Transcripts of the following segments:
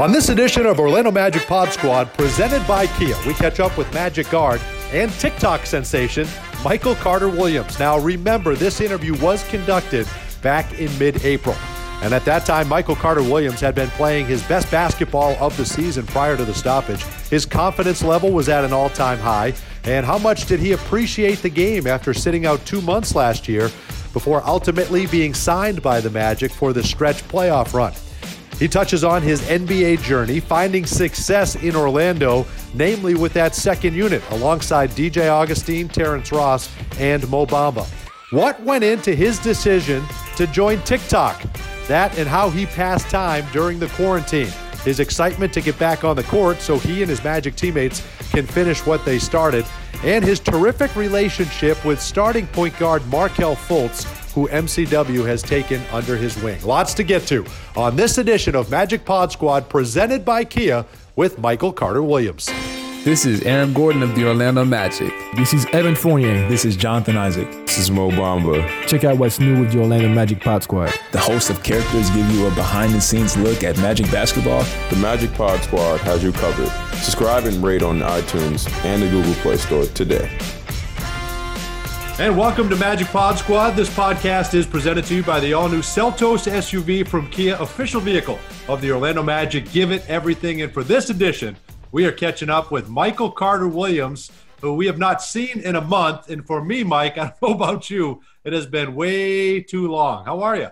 On this edition of Orlando Magic Pod Squad, presented by Kia, we catch up with Magic guard and TikTok sensation Michael Carter Williams. Now, remember, this interview was conducted back in mid April. And at that time, Michael Carter Williams had been playing his best basketball of the season prior to the stoppage. His confidence level was at an all time high. And how much did he appreciate the game after sitting out two months last year before ultimately being signed by the Magic for the stretch playoff run? He touches on his NBA journey, finding success in Orlando, namely with that second unit alongside DJ Augustin, Terrence Ross, and Mo Bamba. What went into his decision to join TikTok? That and how he passed time during the quarantine. His excitement to get back on the court so he and his Magic teammates can finish what they started, and his terrific relationship with starting point guard Markelle Fultz, who MCW has taken under his wing. Lots to get to on this edition of Magic Pod Squad presented by Kia with Michael Carter Williams. This is Aaron Gordon of the Orlando Magic. This is Evan Fournier. This is Jonathan Isaac. This is Mo Bamba. Check out what's new with the Orlando Magic Pod Squad. The host of characters give you a behind the scenes look at Magic basketball. The Magic Pod Squad has you covered. Subscribe and rate on iTunes and the Google Play Store today. And welcome to Magic Pod Squad. This podcast is presented to you by the all new Seltos SUV from Kia, official vehicle of the Orlando Magic. Give it everything. And for this edition, we are catching up with Michael Carter Williams, who we have not seen in a month. And for me, Mike, I don't know about you, it has been way too long. How are you?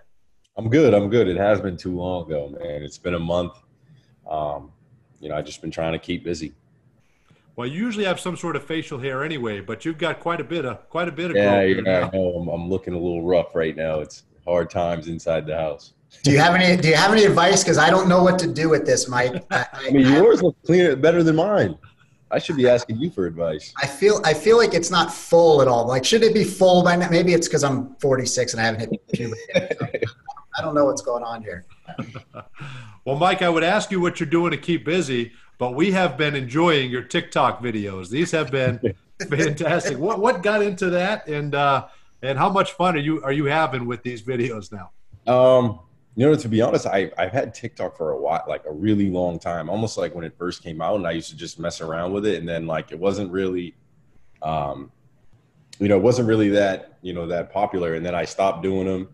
I'm good. I'm good. It has been too long though, man. It's been a month. Um, you know, I've just been trying to keep busy. Well, you usually have some sort of facial hair anyway, but you've got quite a bit of quite a bit of yeah, yeah. I know. I'm, I'm looking a little rough right now. It's hard times inside the house. Do you have any? Do you have any advice? Because I don't know what to do with this, Mike. I, I mean, yours look cleaner, better than mine. I should be asking you for advice. I feel I feel like it's not full at all. Like, should it be full by now? Maybe it's because I'm 46 and I haven't hit puberty. I don't know what's going on here. well, Mike, I would ask you what you're doing to keep busy, but we have been enjoying your TikTok videos. These have been fantastic. What what got into that, and uh, and how much fun are you are you having with these videos now? Um, you know, to be honest, I I've had TikTok for a while, like a really long time, almost like when it first came out, and I used to just mess around with it, and then like it wasn't really, um, you know, it wasn't really that you know that popular, and then I stopped doing them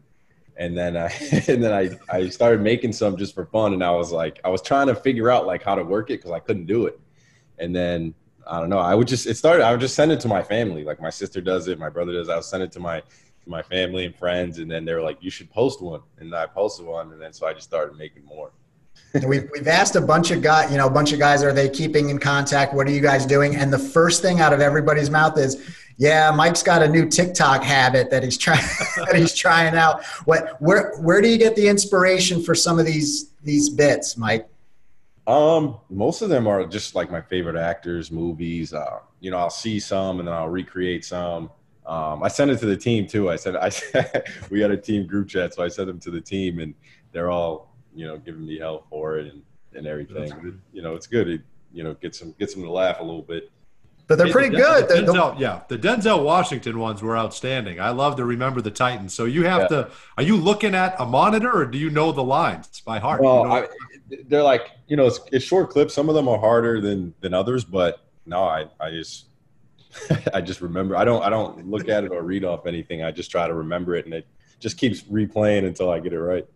and then I and then I I started making some just for fun, and I was like I was trying to figure out like how to work it because I couldn't do it, and then I don't know I would just it started I would just send it to my family like my sister does it, my brother does. it. I would send it to my to my family and friends, and then they were like you should post one, and I posted one, and then so I just started making more. we've, we've asked a bunch of guys, you know, a bunch of guys, are they keeping in contact? What are you guys doing? And the first thing out of everybody's mouth is, yeah, Mike's got a new TikTok habit that he's trying that he's trying out. What where where do you get the inspiration for some of these these bits, Mike? Um, most of them are just like my favorite actors, movies. Uh, you know, I'll see some and then I'll recreate some. Um, I sent it to the team too. I said I said we had a team group chat, so I sent them to the team, and they're all you know giving me hell for it and and everything. You know, it's good. It, you know, gets them gets them to laugh a little bit but they're pretty the, good. The Denzel, yeah, the Denzel Washington ones were outstanding. I love to remember the Titans. So you have yeah. to. Are you looking at a monitor, or do you know the lines by heart? Well, you know? I, they're like you know, it's, it's, short clips. Some of them are harder than than others, but no, I I just I just remember. I don't I don't look at it or read off anything. I just try to remember it, and it just keeps replaying until I get it right.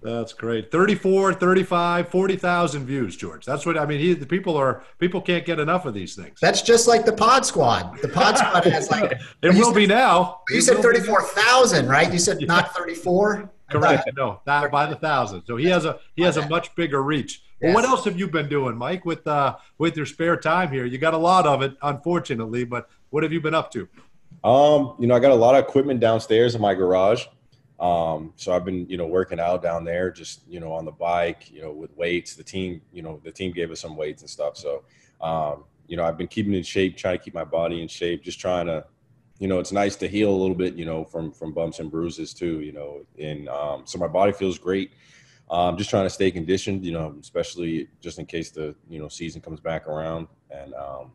That's great. 34, 35, 40,000 views, George. That's what I mean. He, the people are people can't get enough of these things. That's just like the Pod Squad. The Pod Squad has like It will said, be now. You said 34,000, right? You said yeah. not 34? Correct. No, that by the thousand. So he has a he has a much bigger reach. Well, what else have you been doing, Mike, with uh with your spare time here? You got a lot of it, unfortunately, but what have you been up to? Um, you know, I got a lot of equipment downstairs in my garage. Um, so I've been, you know, working out down there, just you know, on the bike, you know, with weights. The team, you know, the team gave us some weights and stuff. So, um, you know, I've been keeping in shape, trying to keep my body in shape, just trying to, you know, it's nice to heal a little bit, you know, from from bumps and bruises too, you know, and um, so my body feels great. Um, just trying to stay conditioned, you know, especially just in case the you know season comes back around, and um,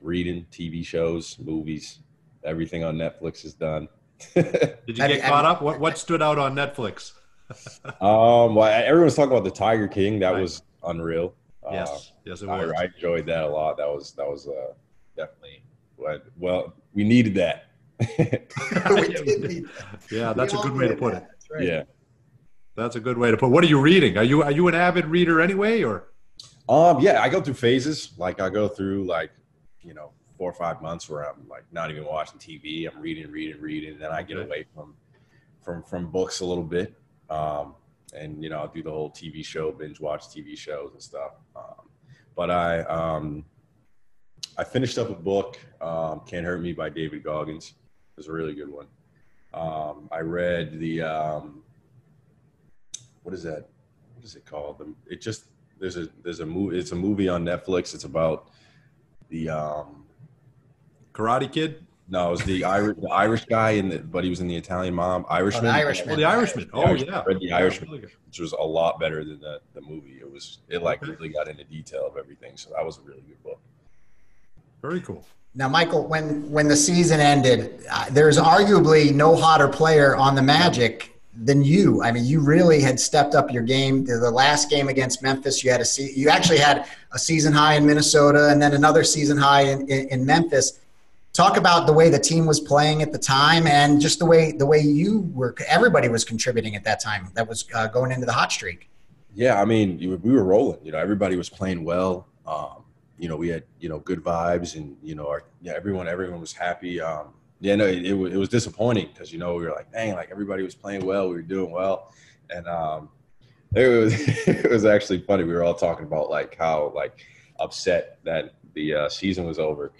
reading TV shows, movies, everything on Netflix is done. Did you get caught up? What what stood out on Netflix? Um, well, everyone's talking about the Tiger King. That was unreal. Uh, Yes, yes, it I, was. I enjoyed that a lot. That was that was uh, definitely well, well. We needed that. We did need that. Yeah, that's a good way to put that. it. Right. yeah. That's a good way to put. What are you reading? Are you are you an avid reader anyway, or Um, yeah, I go through phases. Like I go through like, you know, four or five months where I'm like not even watching TV. I'm reading, reading, reading. And then I get away from from from books a little bit. Um, and you know, I'll do the whole TV show, binge watch TV shows and stuff. Um, but I um I finished up a book, um, Can't Hurt Me by David Goggins. It was a really good one. Um, I read the um, what is that? What is it called? The, it just there's a there's a movie. It's a movie on Netflix. It's about the um, Karate Kid? no, it was the Irish the Irish guy in the but he was in the Italian Mom Irishman. Irishman. Oh, the Irishman. Oh, Irishman. yeah. Read The Yeah, Irishman. really which was a lot better than the, the movie. It was it like Okay. really got into detail of everything. So that was a really good book. Very cool. Now, Michael, when when the season ended, uh, there's arguably no hotter player on the Magic than you. I mean, you really had stepped up your game. The, the last game against Memphis, you had a se- you actually had a season high in Minnesota, and then another season high in, in, in Memphis. Talk about the way the team was playing at the time, and just the way the way you were. Everybody was contributing at that time. That was uh, going into the hot streak. Yeah, I mean, we were rolling. You know, everybody was playing well. Um, you know, we had you know good vibes, and you know, our yeah, everyone everyone was happy. Um, yeah, no, it, it, was, it was disappointing because you know we were like, dang, like everybody was playing well, we were doing well, and um, it was it was actually funny. We were all talking about like how like upset that the uh, season was over,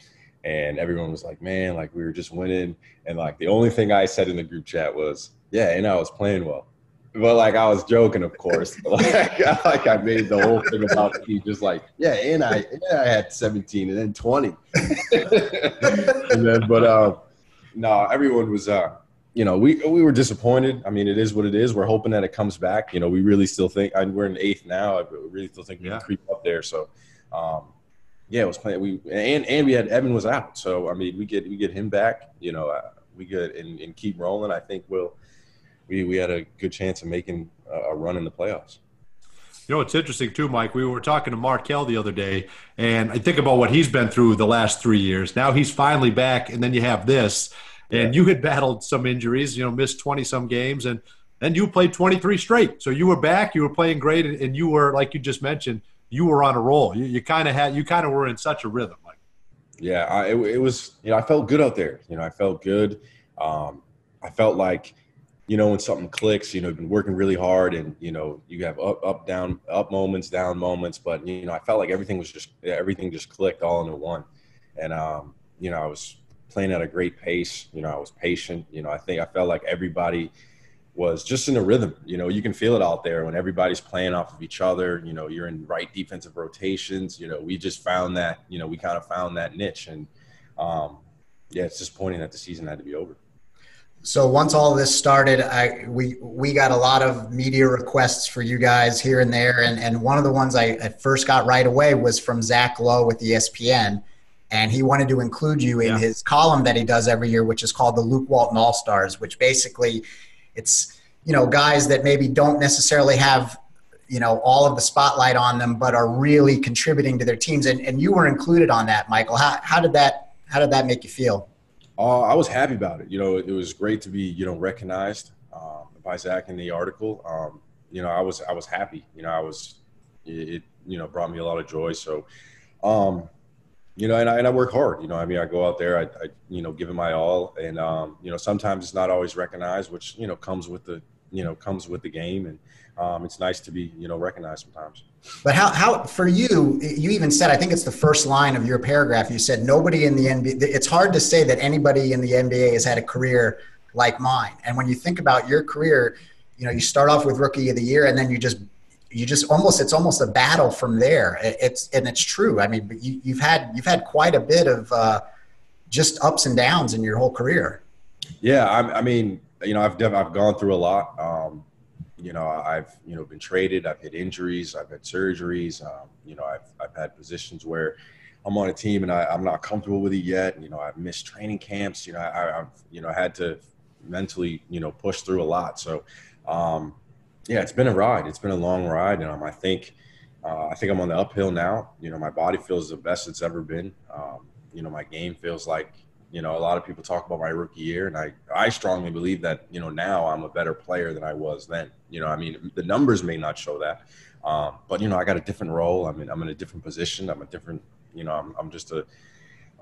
and everyone was like, man, like we were just winning, and like the only thing I said in the group chat was, yeah, and I was playing well. But like I was joking, of course. like, like I made the whole thing about me, just like yeah, and I and I had 17 and then 20, and then but uh, no, everyone was uh, you know, we we were disappointed. I mean, it is what it is. We're hoping that it comes back. You know, we really still think I, we're in eighth now. I really still think we Yeah. can creep up there. So, um, yeah, it was playing. We and and we had Evan was out. So I mean, we get we get him back. You know, uh, we get and, and keep rolling. I think we'll we we had a good chance of making a, a run in the playoffs. You know, it's interesting too, Mike. We were talking to Markelle the other day, and I think about what he's been through the last three years. Now he's finally back, and then you have this, and you had battled some injuries. You know, missed twenty some games, and then you played twenty three straight. So you were back, you were playing great, and, and you were like you just mentioned, you were on a roll. You, you kind of had, you kind of were in such a rhythm, Like, Yeah, I, it, it was. You know, I felt good out there. You know, I felt good. Um, I felt like, you know, when something clicks, you know, you've been working really hard, and you know, you have up, up, down, up moments, down moments. But you know, I felt like everything was just everything just clicked all into one, and um, you know, I was playing at a great pace. You know, I was patient. You know, I think I felt like everybody was just in a rhythm. You know, you can feel it out there when everybody's playing off of each other. You know, you're in right defensive rotations. You know, we just found that. You know, we kind of found that niche, and um, yeah, it's disappointing that the season had to be over. So once all of this started, I we we got a lot of media requests for you guys here and there, and and one of the ones I at first got right away was from Zach Lowe with ESPN, and he wanted to include you in Yeah. his column that he does every year, which is called the Luke Walton All Stars, which basically it's you know guys that maybe don't necessarily have you know all of the spotlight on them, but are really contributing to their teams, and and you were included on that, Michael. How how did that how did that make you feel? Uh, I was happy about it. You know, it was great to be, you know, recognized um, by Zach in the article. Um, you know, I was I was happy. You know, I was it, it you know brought me a lot of joy. So, um, you know, and I, and I work hard. You know, I mean, I go out there, I, I you know, give it my all, and um, you know, sometimes it's not always recognized, which you know comes with the you know comes with the game, and um, it's nice to be you know recognized sometimes. But how, how for you, you even said, I think it's the first line of your paragraph. You said, nobody in the NBA, it's hard to say that anybody in the NBA has had a career like mine. And when you think about your career, you know, you start off with rookie of the year and then you just, you just almost, it's almost a battle from there. It's, and it's true. I mean, but you, you've had, you've had quite a bit of uh, just ups and downs in your whole career. Yeah, I, I mean, you know, I've I've gone through a lot. Um, you know, I've you know been traded. I've had injuries. I've had surgeries. Um, you know, I've I've had positions where I'm on a team and I, I'm not comfortable with it yet. You know, I've missed training camps. You know, I, I've you know had to mentally you know push through a lot. So, um, Yeah, it's been a ride. It's been a long ride, and um, I think uh, I think I'm on the uphill now. You know, my body feels the best it's ever been. Um, you know, my game feels like you know a lot of people talk about my rookie year, and I I strongly believe that you know now I'm a better player than I was then. You know, I mean the numbers may not show that, um, but you know I got a different role. I mean I'm in a different position. I'm a different. You know, I'm I'm just a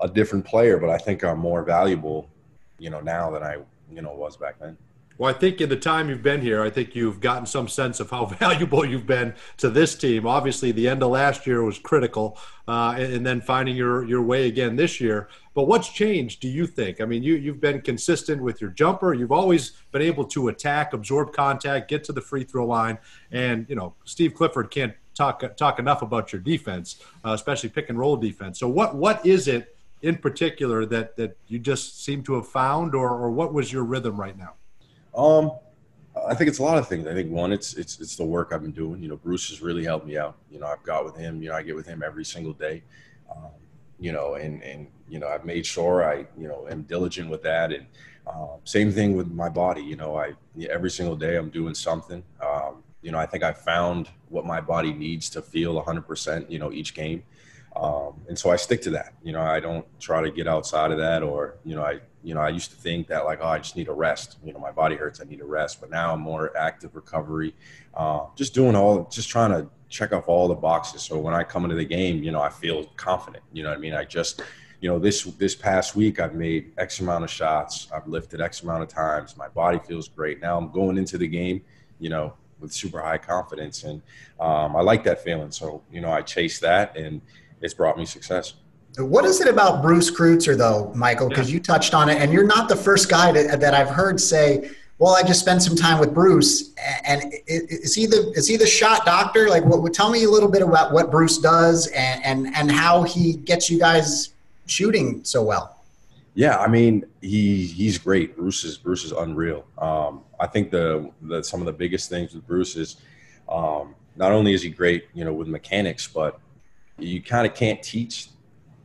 a different player, but I think I'm more valuable. You know now than I you know was back then. Well, I think in the time you've been here, I think you've gotten some sense of how valuable you've been to this team. Obviously, the end of last year was critical, uh, and, and, then finding your your way again this year. But what's changed? Do you think? I mean, you you've been consistent with your jumper. You've always been able to attack, absorb contact, get to the free throw line, and you know Steve Clifford can't talk talk enough about your defense, uh, especially pick and roll defense. So what what is it in particular that that you just seem to have found, or or what was your rhythm right now? Um, I think it's a lot of things. I think one, it's it's it's the work I've been doing. You know, Bruce has really helped me out. You know, I've got with him. You know, I get with him every single day. Um, you know, and and you know, I've made sure I you know am diligent with that. And um, same thing with my body. You know, I every single day I'm doing something. Um, you know, I think I found what my body needs to feel 100%. You know, each game. Um, and so I stick to that. You know, I don't try to get outside of that, or you know, I you know, I used to think that like, oh, I just need a rest. You know, my body hurts, I need a rest. But now I'm more active recovery, uh, just doing all, just trying to check off all the boxes. So when I come into the game, you know, I feel confident. You know what I mean? I just, you know, this this past week I've made X amount of shots, I've lifted X amount of times. My body feels great. Now I'm going into the game, you know, with super high confidence, and um, I like that feeling. So you know, I chase that, and it's brought me success. What is it about Bruce Kreutzer, though, Michael? Because you touched on it, and you're not the first guy to, that I've heard say, "Well, I just spent some time with Bruce." And is he the is he the shot doctor? Like, what? Tell me a little bit about what Bruce does and and and how he gets you guys shooting so well. Yeah, I mean, he he's great. Bruce is Bruce is unreal. Um, I think the the some of the biggest things with Bruce is um, not only is he great, you know, with mechanics, but you kind of can't teach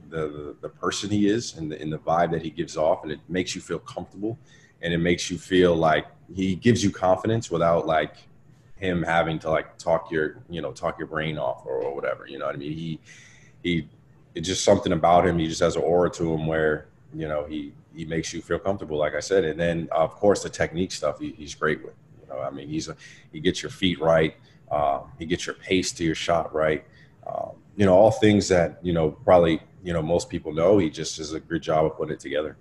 the, the, the person he is and the, and the vibe that he gives off, and it makes you feel comfortable, and it makes you feel like he gives you confidence without like him having to like talk your you know talk your brain off or, or whatever. You know what I mean? He he it's just something about him. He just has an aura to him where you know he he makes you feel comfortable, like I said. And then of course the technique stuff he, he's great with. You know, I mean he's a, he gets your feet right. Um, he gets your pace to your shot right. Um, you know, all things that you know probably you know most people know. He just does a good job of putting it together.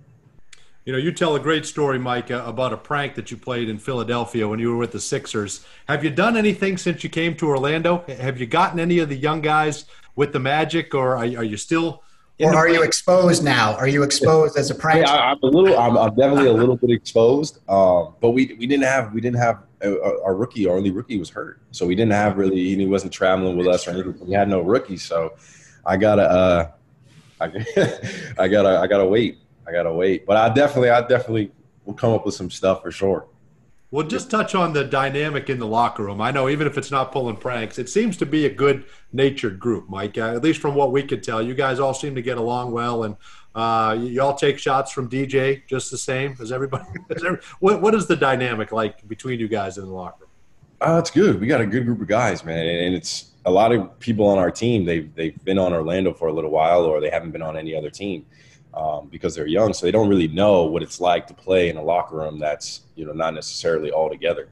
You know, you tell a great story, Mike, uh, about a prank that you played in Philadelphia when you were with the Sixers. Have you done anything since you came to Orlando? Have you gotten any of the young guys with the Magic, or are, are you still? or are you exposed now? Are you exposed as a prank? Yeah, I, am a little. I'm, I'm, definitely a little bit exposed. Um, but we we didn't have we didn't have our rookie. Our only rookie was hurt, so we didn't have really. He wasn't traveling with us or anything. We had no rookie, so I gotta. Uh, I, I gotta I gotta wait. I gotta wait. But I definitely I definitely will come up with some stuff for sure. Well, just touch on the dynamic in the locker room. I know even if it's not pulling pranks, it seems to be a good natured group, Mike. Uh, at least from what we could tell, you guys all seem to get along well, and uh, you all take shots from DJ just the same as everybody. What, what is the dynamic like between you guys in the locker room? Uh, it's good. We got a good group of guys, man, and it's a lot of people on our team. They've they've been on Orlando for a little while, or they haven't been on any other team um, because they're young, so they don't really know what it's like to play in a locker room that's you know not necessarily all together.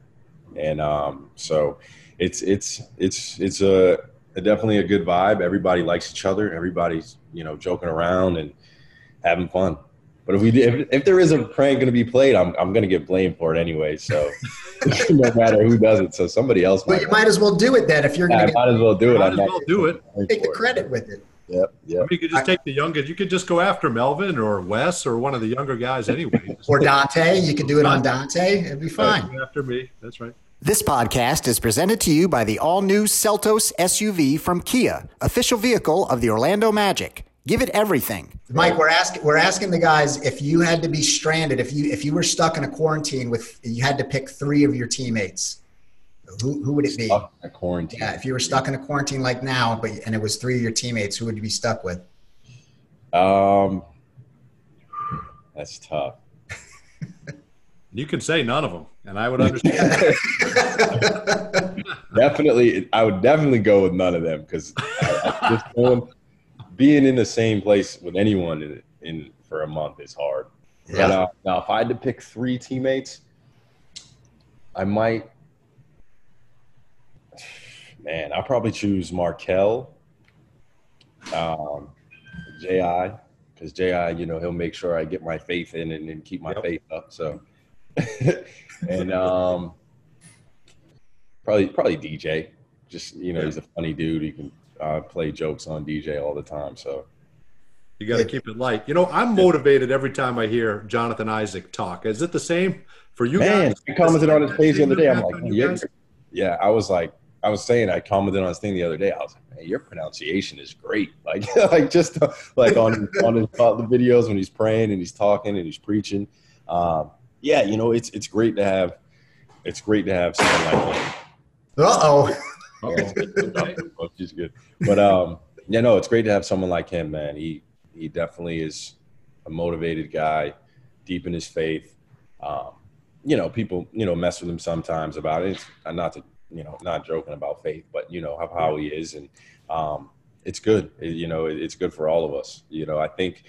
And um, so it's it's it's it's a, a definitely a good vibe. Everybody likes each other. Everybody's you know joking around and having fun. But if we if, if there is a prank going to be played, I'm I'm going to get blamed for it anyway. So no matter who does it, so somebody else. Well, you might as well do it then. If you're going to, might as well do it. Might as well do it. Take the credit with it. Yep. Yep. I mean, you could just take the youngest. You could just go after Melvin or Wes or one of the younger guys anyway. or Dante. You could do it on Dante. It'd be fine. after me. That's right. This podcast is presented to you by the all new Seltos SUV from Kia, official vehicle of the Orlando Magic. Give it everything. Mike, we're asking we're asking the guys if you had to be stranded, if you if you were stuck in a quarantine with you had to pick three of your teammates, who who would it be? In a quarantine. Yeah, if you were stuck in a quarantine like now, but and it was three of your teammates, who would you be stuck with? Um, that's tough. You can say none of them, and I would understand. definitely, I would definitely go with none of them because just going, being in the same place with anyone in, in for a month is hard. Yeah. But, uh, now, if I had to pick three teammates, I might. Man, I'll probably choose Markelle, um, JI, because JI, you know, he'll make sure I get my faith in and, and keep my Yep. faith up. So, and um, probably probably DJ. Just you know, he's a funny dude. He can uh, play jokes on DJ all the time. So You got to keep it light. You know, I'm motivated every time I hear Jonathan Isaac talk. Is it the same for you man, guys? I commented on his page the other day. I'm like, yeah, yeah. I was like, I was saying, I commented on his thing the other day. I was like, man, your pronunciation is great. Like, like just like on on his the videos when he's praying and he's talking and he's preaching. Um, yeah, you know, it's it's great to have. It's great to have someone like him. Uh oh. Which is good. But um, yeah, no, it's great to have someone like him, man. He he definitely is a motivated guy, deep in his faith. Um, you know, people you know mess with him sometimes about it. It's, not to you know not joking about faith, but you know how, how he is, and um, it's good. It- you know, it- it's good for all of us. You know, I think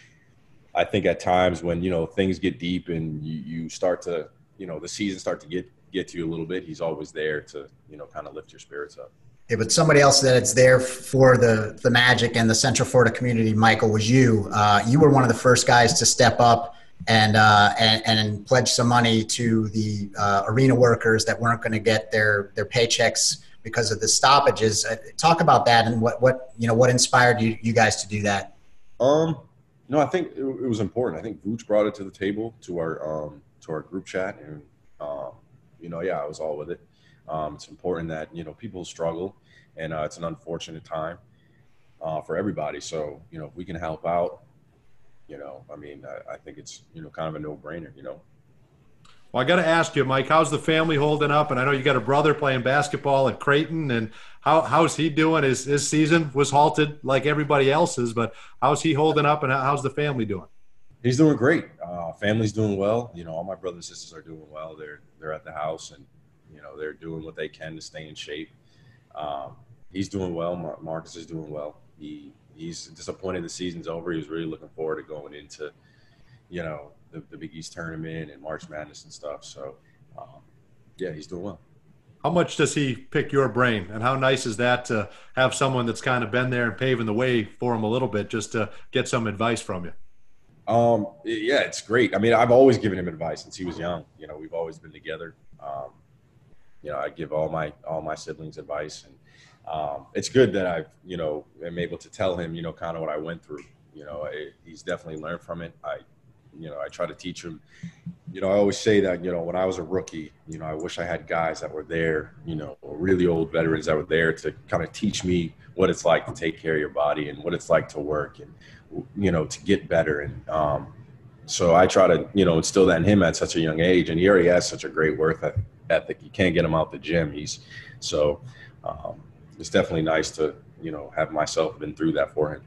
I think at times when you know things get deep and you, you start to you know the season start to get get to you a little bit, he's always there to you know kind of lift your spirits up. Yeah, but somebody else that it's there for the the Magic and the Central Florida community, Michael, was you. Uh, you were one of the first guys to step up and uh, and, and pledge some money to the uh, arena workers that weren't going to get their their paychecks because of the stoppages. Uh, talk about that and what what you know what inspired you you guys to do that. Um, no, I think it, it was important. I think Vooch brought it to the table to our um to our group chat, and um, you know, yeah, I was all with it. Um, it's important that you know people struggle, and uh, it's an unfortunate time uh, for everybody. So you know, if we can help out, you know, I mean, I, I think it's you know kind of a no brainer. You know. Well, I got to ask you, Mike, how's the family holding up? And I know you got a brother playing basketball at Creighton, and how how's he doing? His his season was halted like everybody else's, but how's he holding up, and how's the family doing? He's doing great. Uh, family's doing well. You know, all my brothers and sisters are doing well. They're they're at the house and you know they're doing what they can to stay in shape. Um, he's doing well. Mar- Marcus is doing well. He he's disappointed the season's over. He was really looking forward to going into you know the, the Big East tournament and March Madness and stuff. So um, yeah, he's doing well. How much does he pick your brain, and how nice is that to have someone that's kind of been there and paving the way for him a little bit, just to get some advice from you? Um, yeah, it's great. I mean, I've always given him advice since he was young. You know, we've always been together. Um, you know, I give all my all my siblings advice, and um, it's good that I've you know am able to tell him you know kind of what I went through. You know, he's definitely learned from it. I, you know, I try to teach him. You know, I always say that you know when I was a rookie, you know, I wish I had guys that were there. You know, really old veterans that were there to kind of teach me what it's like to take care of your body and what it's like to work and you know to get better and um, so I try to you know instill that in him at such a young age and he already has such a great work ethic you can't get him out the gym he's so um, it's definitely nice to you know have myself been through that for him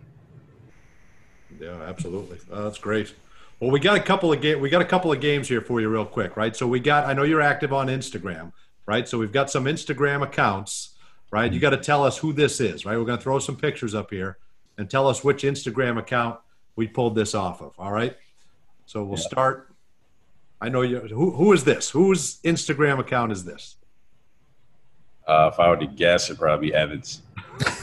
Yeah, absolutely. Uh, that's great. Well, we got a couple of game. We got a couple of games here for you, real quick, right? So we got. I know you're active on Instagram, right? So we've got some Instagram accounts, right? You got to tell us who this is, right? We're going to throw some pictures up here and tell us which Instagram account we pulled this off of. All right. So we'll start. I know you. Who who is this? Whose Instagram account is this? uh, if I were to guess it'd probably be Evans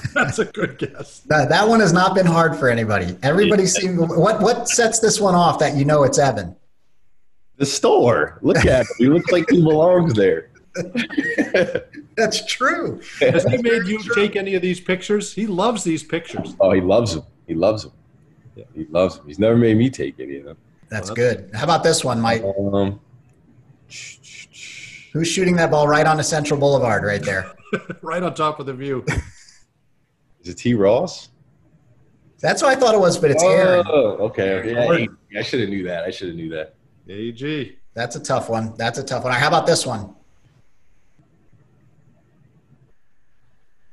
That's a good guess. That, that one has not been hard for anybody. Everybody seems. What what sets this one off that you know it's Evan? the store look at him he looks like he belongs there That's true. Has he made you take any of these pictures? He loves these pictures. oh he loves him he loves him he loves him he's never made me take any of them That's good. How about this one, Mike? um, Who's shooting that ball right onto Central Boulevard right there? right on top of the view. Is it T Ross That's what I thought it was, but it's oh, Aaron. Oh, okay. Yeah, I should have knew that. I should have knew that. AG. That's a tough one. That's a tough one. How about this one?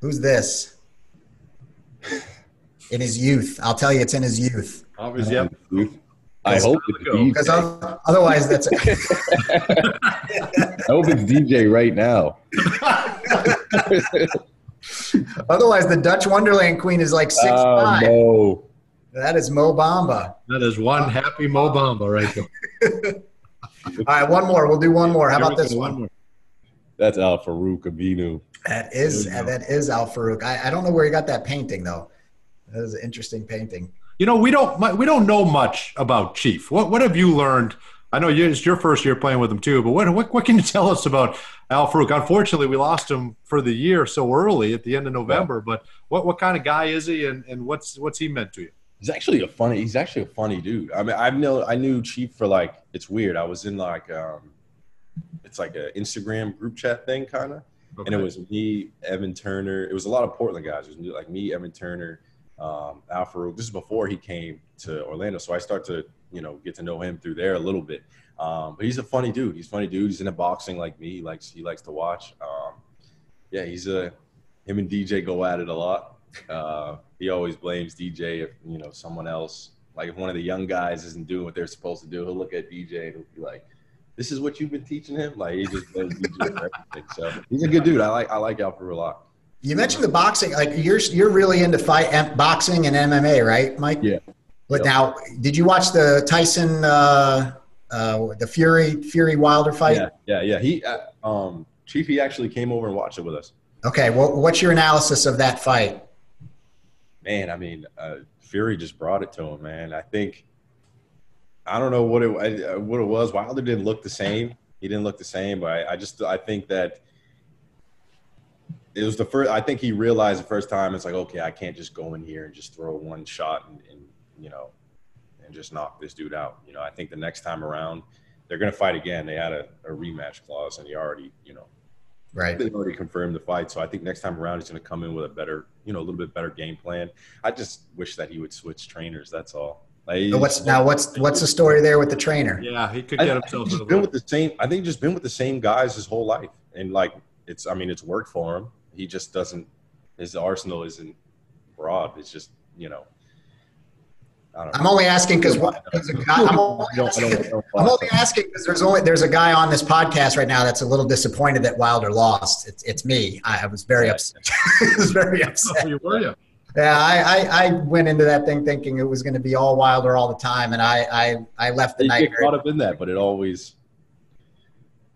Who's this? In his youth. I'll tell you, it's in his youth. Obviously, yep. Ruth. I hope it's DJ. Because otherwise, that's I hope it's DJ right now. otherwise the Dutch Wonderland Queen is like six Oh five. no. That is Mo Bamba. That is one happy Mo Bamba right there. All right, one more. We'll do one more. How about this go, one? That's Al Farouq Aminu. That is that is Al Farouk. I, I don't know where he got that painting though. That is an interesting painting. You know, we don't we don't know much about Chief. What what have you learned? I know you, it's your first year playing with him too, but what, what what can you tell us about Al Farouq? Unfortunately, we lost him for the year so early at the end of November. But what, what kind of guy is he, and, and what's what's he meant to you? He's actually a funny. He's actually a funny dude. I mean, I've know I knew Chief for like. It's weird. I was in like, um, it's like an Instagram group chat thing, kind of, and it was me, Evan Turner. It was a lot of Portland guys. It was like me, Evan Turner, um, Al Farouq. This is before he came to Orlando, so I start to you know get to know him through there a little bit. Um, but he's a funny dude. He's a funny dude. He's into boxing like me. He likes he likes to watch. Um, yeah, he's a him and DJ go at it a lot. Uh, he always blames DJ if you know someone else, like if one of the young guys isn't doing what they're supposed to do, he'll look at DJ and he'll be like, "This is what you've been teaching him." Like he just blames DJ for everything. So he's a good dude. I like I like Alfred a lot. You mentioned the boxing. Like you're you're really into fight boxing and MMA, right, Mike? Yeah. But Yep. now, did you watch the Tyson, uh, uh, the Fury Fury Wilder fight? Yeah, yeah, yeah. He, uh, um, Chief, he actually came over and watched it with us. Okay. Well, what's your analysis of that fight? man, I mean, uh, Fury just brought it to him, man. I think I don't know what it what it was. Wilder didn't look the same. He didn't look the same, but I, I just I think that it was the first. I think he realized the first time it's like, okay, I can't just go in here and just throw one shot and, and you know and just knock this dude out. You know, I think the next time around they're gonna fight again. They had a, a rematch clause, and he already you know Right. they already confirmed the fight. So I think next time around he's going to come in with a better, you know, a little bit better game plan. I just wish that he would switch trainers. That's all. Like, So what's now? What's what's the story there with the trainer? Yeah, he could get I himself he's in a been little. with the same. I think he's just been with the same guys his whole life, and like it's. I mean, it's worked for him. He just doesn't. His arsenal isn't broad. It's just you know. I don't know. I'm only asking because I'm only asking because there's only there's a guy on this podcast right now that's a little disappointed that Wilder lost. It's it's me. I, I was very upset. I was very upset. Oh, you were you? Yeah, I, I, I went into that thing thinking it was going to be all Wilder all the time, and I I, I left the They night. get very- caught up in that, but it always,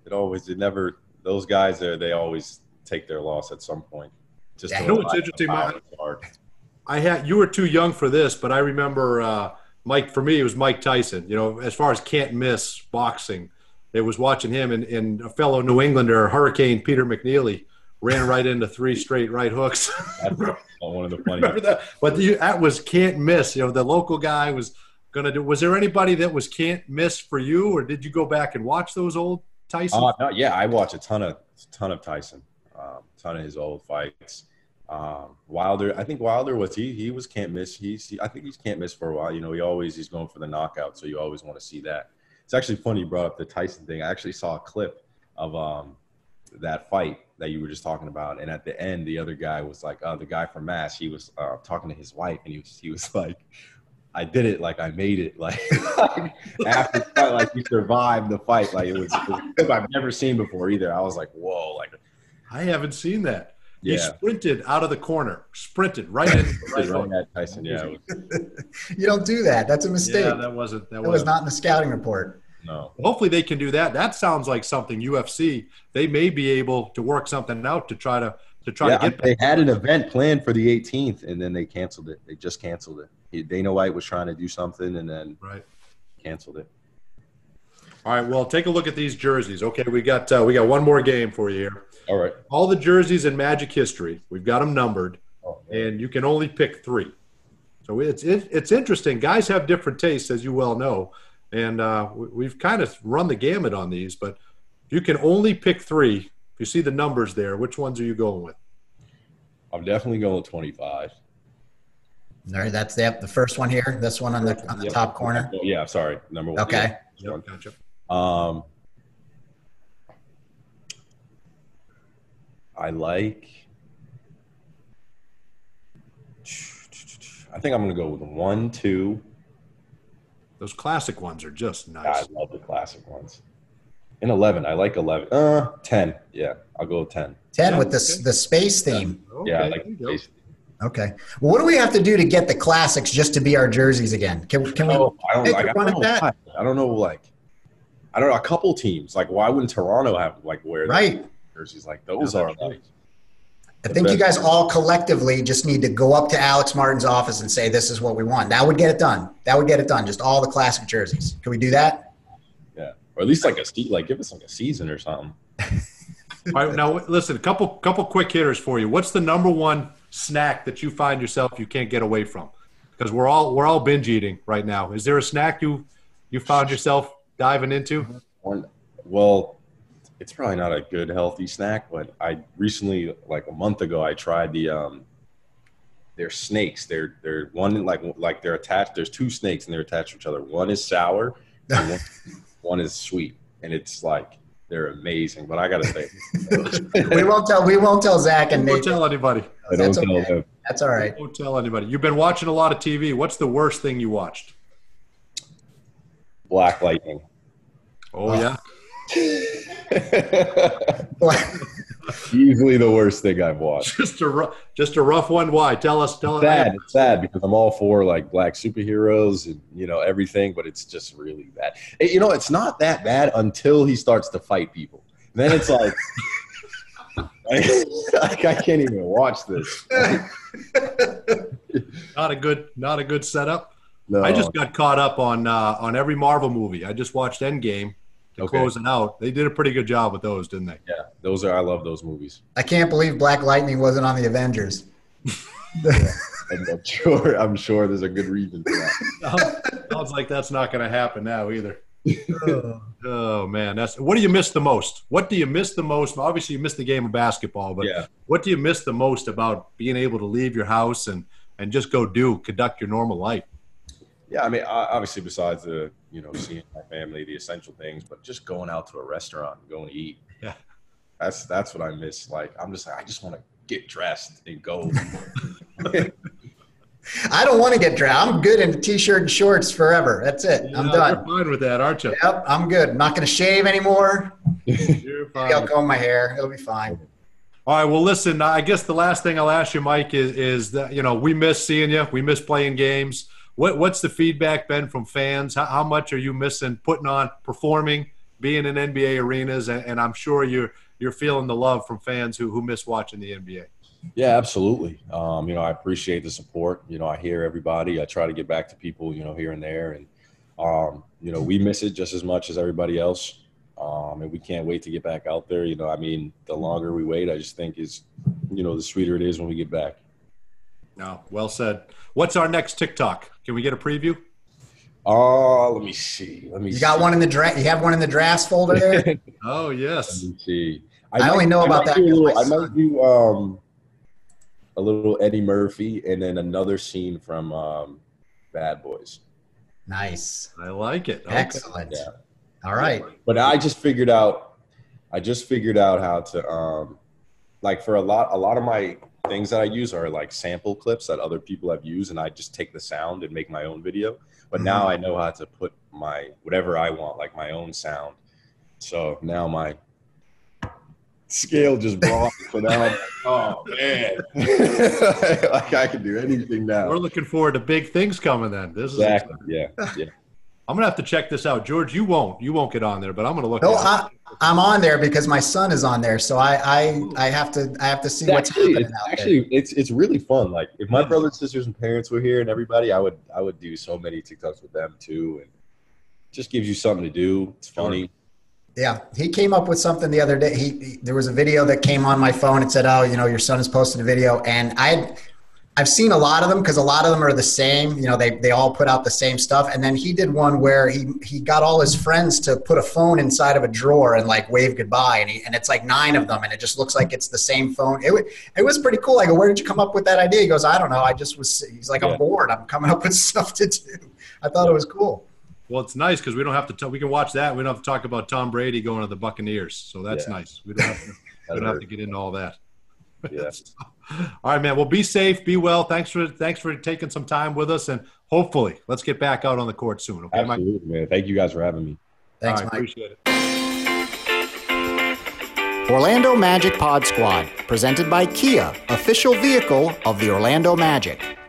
it always, it never. Those guys there, they always take their loss at some point. Just Yeah. to You know what's rely on interesting, the I had you were too young for this, but I remember uh, Mike. For me, it was Mike Tyson. You know, as far as can't miss boxing, it was watching him and, and a fellow New Englander, Hurricane Peter McNeeley, ran right into three straight right hooks. That's one of the funny. remember that? But you, that was can't miss. You know, the local guy was gonna do. Was there anybody that was can't miss for you, or did you go back and watch those old Tyson? Uh, no, yeah, I watch a ton of ton of Tyson, um, ton of his old fights. Um, Wilder, I think Wilder was he he was can't miss. He's he, I think he's can't miss for a while. You know, he always he's going for the knockout, so you always want to see that. It's actually funny you brought up the Tyson thing. I actually saw a clip of um, that fight that you were just talking about, and at the end, the other guy was like, uh, the guy from Mass. He was uh, talking to his wife, and he was he was like. I did it like I made it like after fight like he survived the fight like it was, it was I've never seen before either. I was like, whoa, like I haven't seen that. He yeah, sprinted out of the corner, sprinted right into right right at Tyson. Yeah, was- You don't do that. That's a mistake. Yeah, that wasn't that, that was wasn't. in the scouting report. no, Hopefully they can do that. That sounds like something UFC. They may be able to work something out to try to to try yeah, to get they had an event planned for the 18th and then they canceled it. They just canceled it. He, Dana White was trying to do something and then right. canceled it. All right. Well, take a look at these jerseys. Okay, we got uh, we got one more game for you here. All right. All the jerseys in Magic history. We've got them numbered, Oh, and you can only pick three. So it's it, it's interesting. Guys have different tastes, as you well know, and uh, we, we've kind of run the gamut on these. But you can only pick three. If you see the numbers there, which ones are you going with? I'm definitely going with 25. All right, that's the, the first one here. This one on the on the Yep. top corner. Yeah, sorry. Number one. Okay. Yeah. Gotcha. Um, I like. I think I'm going to go with one, two, Those classic ones are just nice. I love the classic ones. And 11, I like 11. Uh, 10. Yeah, I'll go with 10. Ten Yeah, with the okay. the space theme. Okay, yeah, I like you the go. face. Okay. Well, what do we have to do to get the classics just to be our jerseys again? Can, can we? Oh, I don't take like. a I don't, know that? I don't know. Like, I don't know. A couple teams. Like, why wouldn't Toronto have like wear their Right. Jerseys? Like those Yeah, are that's like. I think you guys all collectively just need to go up to Alex Martins' office and say, "This is what we want." That would get it done. That would get it done. Just all the classic jerseys. Can we do that? Yeah, or at least like a se- like give us like a season or something. All right, now listen, a couple couple quick hitters for you. What's the number one snack that you find yourself you can't get away from? Because we're all we're all binge eating right now. Is there a snack you you found yourself diving into? One, well, it's probably not a good healthy snack, but I recently, like a month ago, I tried the um. They're snakes. They're they're one like like they're attached. There's two snakes and they're attached to each other. One is sour, and one, one is sweet, and it's like they're amazing. But I gotta say, we won't tell. We won't tell Zach and Don't Nate. tell anybody. I don't That's tell okay. them. That's all right. Don't tell anybody. You've been watching a lot of TV. What's the worst thing you watched? Black lightning. Oh yeah. Easily the worst thing I've watched. just a rough, just a rough one. Why? Tell us. Tell us. Sad. It's sad because I'm all for like black superheroes and you know everything, but it's just really bad. It- you know, it's not that bad until he starts to fight people. Then it's like, like I can't even watch this. Not a good, not a good setup. No. I just got caught up on uh, on every Marvel movie. I just watched Endgame to Okay. close it out. They did a pretty good job with those, didn't they? yeah, those are I love those movies. I can't believe Black Lightning wasn't on the Avengers. And I'm sure I'm sure there's a good reason for that. Sounds like that's not going to happen now either. Oh man, that's what do you miss the most? What do you miss the most? Obviously, you miss the game of basketball, but Yeah. what do you miss the most about being able to leave your house and and just go do conduct your normal life? Yeah, I mean, obviously, besides the you know seeing my family, the essential things, but just going out to a restaurant, and going to eat. Yeah. that's that's what I miss. Like, I'm just like, I just want to get dressed and go. I don't want to get dressed. I'm good in a t-shirt and shorts forever. That's it. I'm done. You're fine with that, aren't you? Yep, I'm good. I'm not going to shave anymore. You're fine. Maybe I'll comb my hair. It'll be fine. All right. Well, listen. I guess the last thing I'll ask you, Mike, is is that you know we miss seeing you. We miss playing games. What what's the feedback been from fans? How, how much are you missing putting on, performing, being in NBA arenas? And, and I'm sure you're you're feeling the love from fans who who miss watching the NBA. yeah, absolutely. Um, you know, I appreciate the support. You know, I hear everybody. I try to get back to people. You know, here and there, and um, you know, we miss it just as much as everybody else. Um, and we can't wait to get back out there. You know, I mean, the longer we wait, I just think is, you know, the sweeter it is when we get back. No, well said. What's our next TikTok? Can we get a preview? Oh, let me see. Let me. You got see. one in the draft. You have one in the drafts folder there. Oh yes. Let me see. I only know about that do little- I might son- do um, a little Eddie Murphy and then another scene from um, Bad Boys. nice. I like it. Okay. Excellent. Yeah. All right. But I just figured out, I just figured out how to, um, like for a lot, a lot of my things that I use are like sample clips that other people have used, and I just take the sound and make my own video. But mm-hmm. now I know how to put my whatever I want, like my own sound. So now my scale just brought. so now I'm like, oh man, like I can do anything now. We're looking forward to big things coming. Then this is. Exactly. Yeah. Yeah. I'm gonna have to check this out, George. You won't. You won't get on there, but I'm gonna look. No. I, I'm on there because my son is on there, so I I, I have to I have to see what's actually, happening it's, out there. actually it's it's really fun. Like if my brothers, sisters, and parents were here and everybody, I would I would do so many TikToks with them too, and just gives you something to do. It's funny. Yeah, he came up with something the other day. He, he- there was a video that came on my phone. It said, "Oh, you know, your son has posted a video," and I, I've seen a lot of them because a lot of them are the same. You know, they they all put out the same stuff. And then he did one where he he got all his friends to put a phone inside of a drawer and like wave goodbye, and he and it's like nine of them, and it just looks like it's the same phone. It wa- it was pretty cool. I go, "Where did you come up with that idea?" He goes, "I don't know. I just was." He's like, Yeah. "I'm bored. I'm coming up with stuff to do." I thought it was cool. Well, it's nice because we don't have to. T- we can watch that. We don't have to talk about Tom Brady going to the Buccaneers. So that's Yeah. nice. We don't have to, we don't have to get into all that. Yeah. All right, man. Well, be safe, be well. Thanks for thanks for taking some time with us, and hopefully, let's get back out on the court soon. Okay, Mike? Man. Thank you guys for having me. Thanks, All right, Mike. Appreciate it. Orlando Magic Pod Squad, presented by Kia, official vehicle of the Orlando Magic.